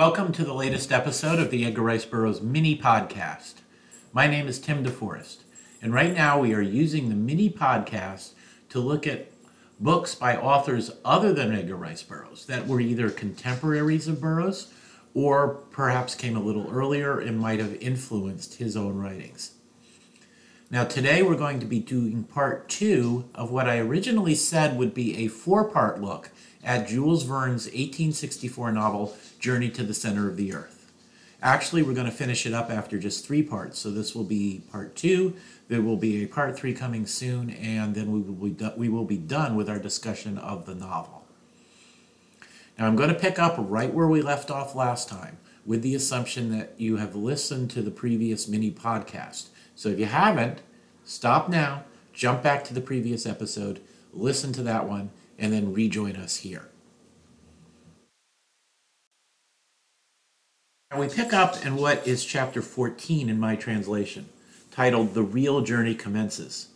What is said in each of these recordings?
Welcome to the latest episode of the Edgar Rice Burroughs mini podcast. My name is Tim DeForest, and right now we are using the mini podcast to look at books by authors other than Edgar Rice Burroughs that were either contemporaries of Burroughs or perhaps came a little earlier and might have influenced his own writings. Now, today we're going to be doing part two of what I originally said would be a four part look at Jules Verne's 1864 novel Journey to the Center of the Earth. Actually, we're going to finish it up after just three parts. So this will be part two. There will be a part three coming soon, and then we will be, do- we will be done with our discussion of the novel. Now, I'm going to pick up right where we left off last time with the assumption that you have listened to the previous mini podcast. So if you haven't, stop now, jump back to the previous episode, listen to that one, and then rejoin us here. And we pick up in what is chapter 14 in my translation, titled The Real Journey Commences.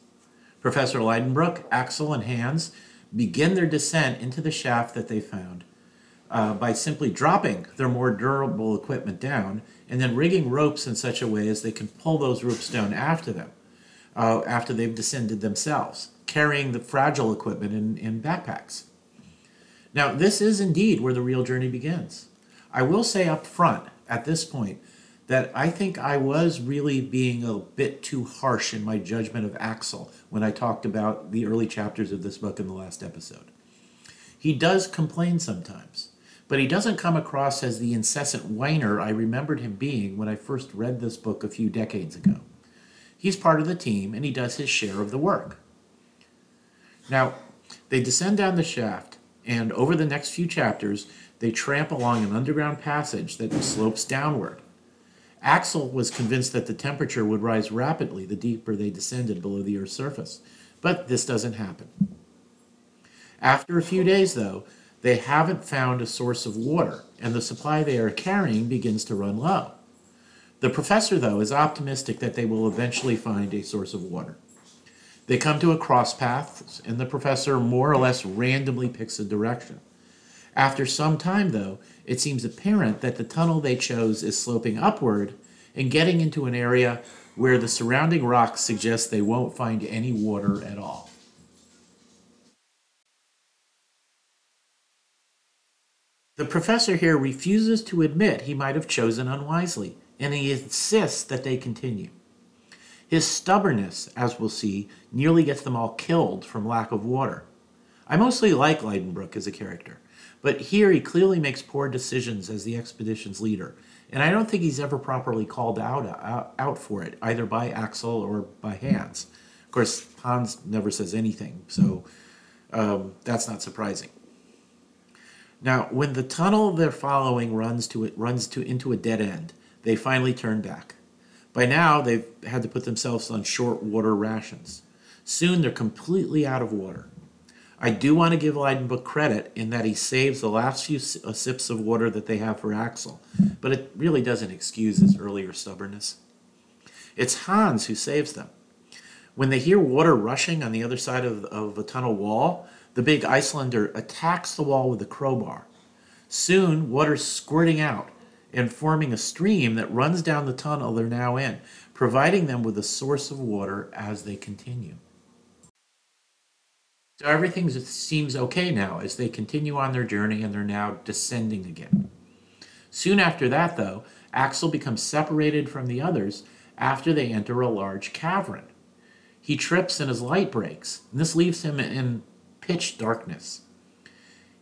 Professor Lidenbrock, Axel, and Hans begin their descent into the shaft that they found uh, by simply dropping their more durable equipment down and then rigging ropes in such a way as they can pull those ropes down after them, uh, after they've descended themselves, carrying the fragile equipment in, in backpacks. Now, this is indeed where the real journey begins. I will say up front at this point that I think I was really being a bit too harsh in my judgment of Axel when I talked about the early chapters of this book in the last episode. He does complain sometimes, but he doesn't come across as the incessant whiner I remembered him being when I first read this book a few decades ago. He's part of the team and he does his share of the work. Now, they descend down the shaft, and over the next few chapters, they tramp along an underground passage that slopes downward. Axel was convinced that the temperature would rise rapidly the deeper they descended below the Earth's surface, but this doesn't happen. After a few days, though, they haven't found a source of water, and the supply they are carrying begins to run low. The professor, though, is optimistic that they will eventually find a source of water. They come to a cross path, and the professor more or less randomly picks a direction. After some time, though, it seems apparent that the tunnel they chose is sloping upward and getting into an area where the surrounding rocks suggest they won't find any water at all. The professor here refuses to admit he might have chosen unwisely, and he insists that they continue. His stubbornness, as we'll see, nearly gets them all killed from lack of water. I mostly like Lidenbrock as a character, but here he clearly makes poor decisions as the expedition's leader, and I don't think he's ever properly called out, out, out for it, either by Axel or by Hans. Of course, Hans never says anything, so um, that's not surprising. Now, when the tunnel they're following runs to it runs to into a dead end, they finally turn back. By now, they've had to put themselves on short water rations. Soon, they're completely out of water. I do want to give Lidenbrock credit in that he saves the last few uh, sips of water that they have for Axel, but it really doesn't excuse his earlier stubbornness. It's Hans who saves them. When they hear water rushing on the other side of, of a tunnel wall, the big Icelander attacks the wall with a crowbar. Soon, water's squirting out and forming a stream that runs down the tunnel they're now in, providing them with a source of water as they continue. So everything seems okay now as they continue on their journey and they're now descending again. Soon after that, though, Axel becomes separated from the others after they enter a large cavern. He trips and his light breaks, and this leaves him in pitch darkness.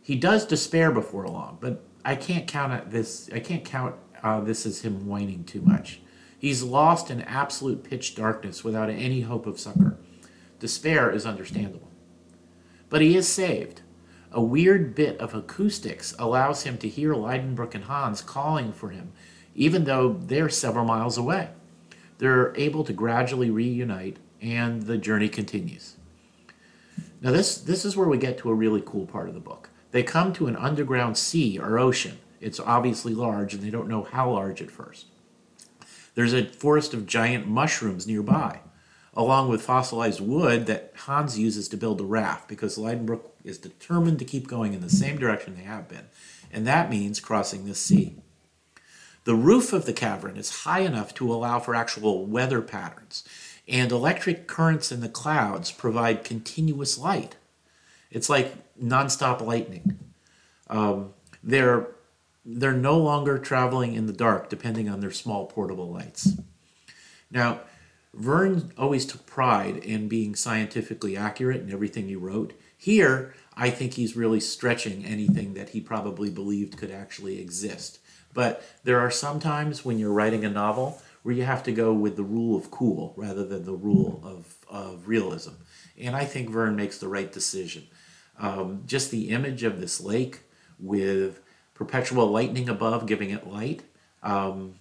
He does despair before long, but I can't count this. I can't count uh, this as him whining too much. He's lost in absolute pitch darkness without any hope of succor. Despair is understandable. But he is saved. A weird bit of acoustics allows him to hear Lidenbrock and Hans calling for him, even though they're several miles away. They're able to gradually reunite, and the journey continues. Now, this, this is where we get to a really cool part of the book. They come to an underground sea or ocean. It's obviously large, and they don't know how large at first. There's a forest of giant mushrooms nearby, along with fossilized wood that Hans uses to build a raft because Lidenbrock is determined to keep going in the same direction they have been, and that means crossing this sea. The roof of the cavern is high enough to allow for actual weather patterns, and electric currents in the clouds provide continuous light. It's like nonstop lightning. Um, they're they're no longer traveling in the dark, depending on their small portable lights. Now, Verne always took pride in being scientifically accurate in everything he wrote. Here, I think he's really stretching anything that he probably believed could actually exist. But there are some times when you're writing a novel where you have to go with the rule of cool rather than the rule of, of realism. And I think Verne makes the right decision. Um, just the image of this lake with perpetual lightning above giving it light um,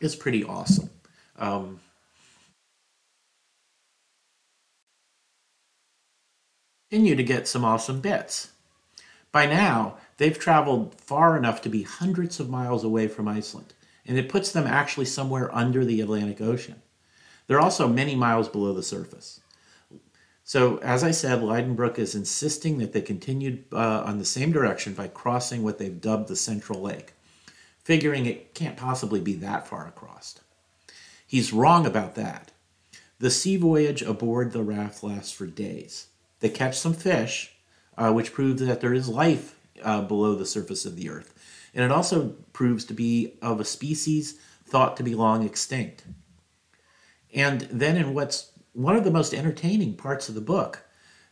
is pretty awesome. Um, continue to get some awesome bits. By now, they've traveled far enough to be hundreds of miles away from Iceland, and it puts them actually somewhere under the Atlantic Ocean. They're also many miles below the surface. So, as I said, Lidenbrock is insisting that they continued uh, on the same direction by crossing what they've dubbed the Central Lake, figuring it can't possibly be that far across. He's wrong about that. The sea voyage aboard the raft lasts for days. They catch some fish, uh, which proves that there is life uh, below the surface of the earth. And it also proves to be of a species thought to be long extinct. And then, in what's one of the most entertaining parts of the book,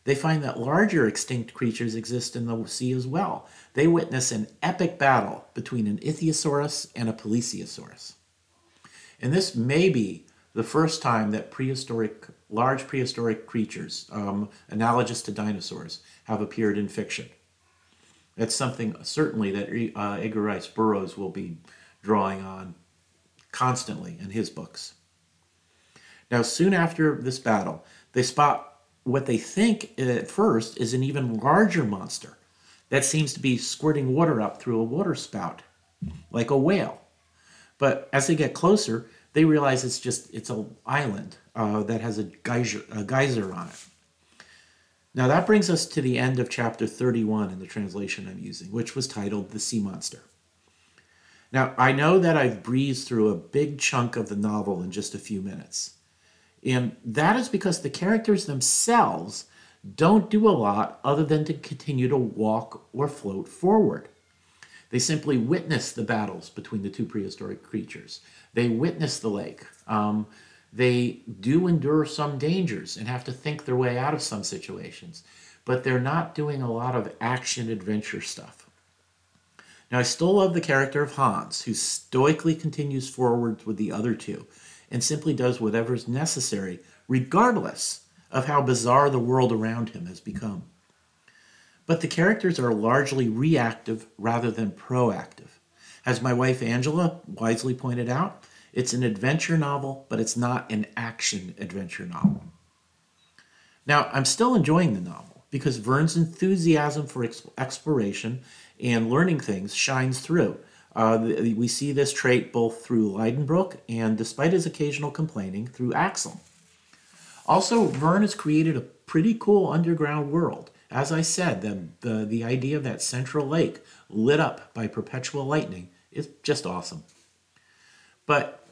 they find that larger extinct creatures exist in the sea as well. They witness an epic battle between an ichthyosaurus and a plesiosaurus. And this may be the first time that prehistoric, large prehistoric creatures, um, analogous to dinosaurs, have appeared in fiction. That's something certainly that uh, Edgar Rice Burroughs will be drawing on constantly in his books. Now, soon after this battle, they spot what they think at first is an even larger monster that seems to be squirting water up through a water spout, like a whale. But as they get closer, they realize it's just it's an island uh, that has a geyser, a geyser on it. Now that brings us to the end of chapter 31 in the translation I'm using, which was titled The Sea Monster. Now, I know that I've breezed through a big chunk of the novel in just a few minutes. And that is because the characters themselves don't do a lot other than to continue to walk or float forward. They simply witness the battles between the two prehistoric creatures. They witness the lake. Um, they do endure some dangers and have to think their way out of some situations, but they're not doing a lot of action adventure stuff. Now, I still love the character of Hans, who stoically continues forward with the other two and simply does whatever is necessary, regardless of how bizarre the world around him has become. But the characters are largely reactive rather than proactive. As my wife Angela wisely pointed out, it's an adventure novel, but it's not an action adventure novel. Now, I'm still enjoying the novel because Verne's enthusiasm for exploration and learning things shines through. Uh, we see this trait both through Lidenbrock and, despite his occasional complaining, through Axel. Also, Verne has created a pretty cool underground world. As I said, the, the, the idea of that central lake lit up by perpetual lightning is just awesome. But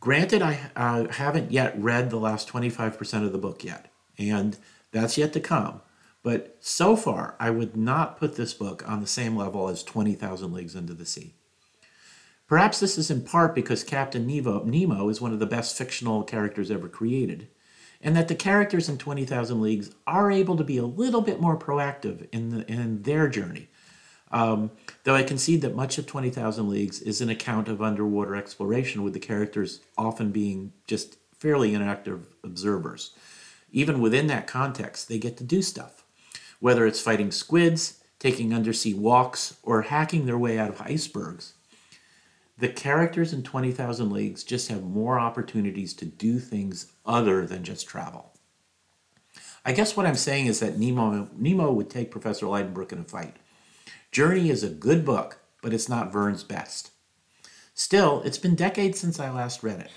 granted, I uh, haven't yet read the last 25% of the book yet, and that's yet to come. But so far, I would not put this book on the same level as 20,000 Leagues Under the Sea. Perhaps this is in part because Captain Nemo, Nemo is one of the best fictional characters ever created, and that the characters in 20,000 Leagues are able to be a little bit more proactive in, the, in their journey. Um, though I concede that much of 20,000 Leagues is an account of underwater exploration, with the characters often being just fairly inactive observers. Even within that context, they get to do stuff. Whether it's fighting squids, taking undersea walks, or hacking their way out of icebergs, the characters in 20,000 Leagues just have more opportunities to do things other than just travel. I guess what I'm saying is that Nemo, Nemo would take Professor Lidenbrock in a fight. Journey is a good book, but it's not Verne's best. Still, it's been decades since I last read it.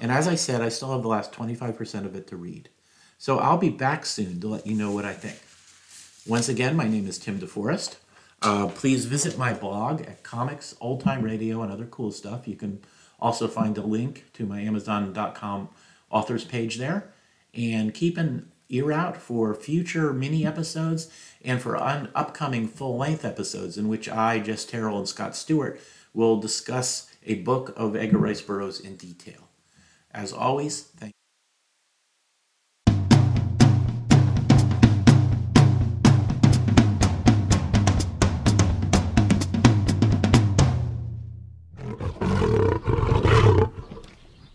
And as I said, I still have the last 25% of it to read. So I'll be back soon to let you know what I think. Once again, my name is Tim DeForest. Uh, please visit my blog at Comics, Old Time Radio, and other cool stuff. You can also find a link to my Amazon.com authors page there. And keep an ear out for future mini episodes and for un- upcoming full length episodes in which I, Jess Terrell, and Scott Stewart will discuss a book of Edgar Rice Burroughs in detail. As always, thank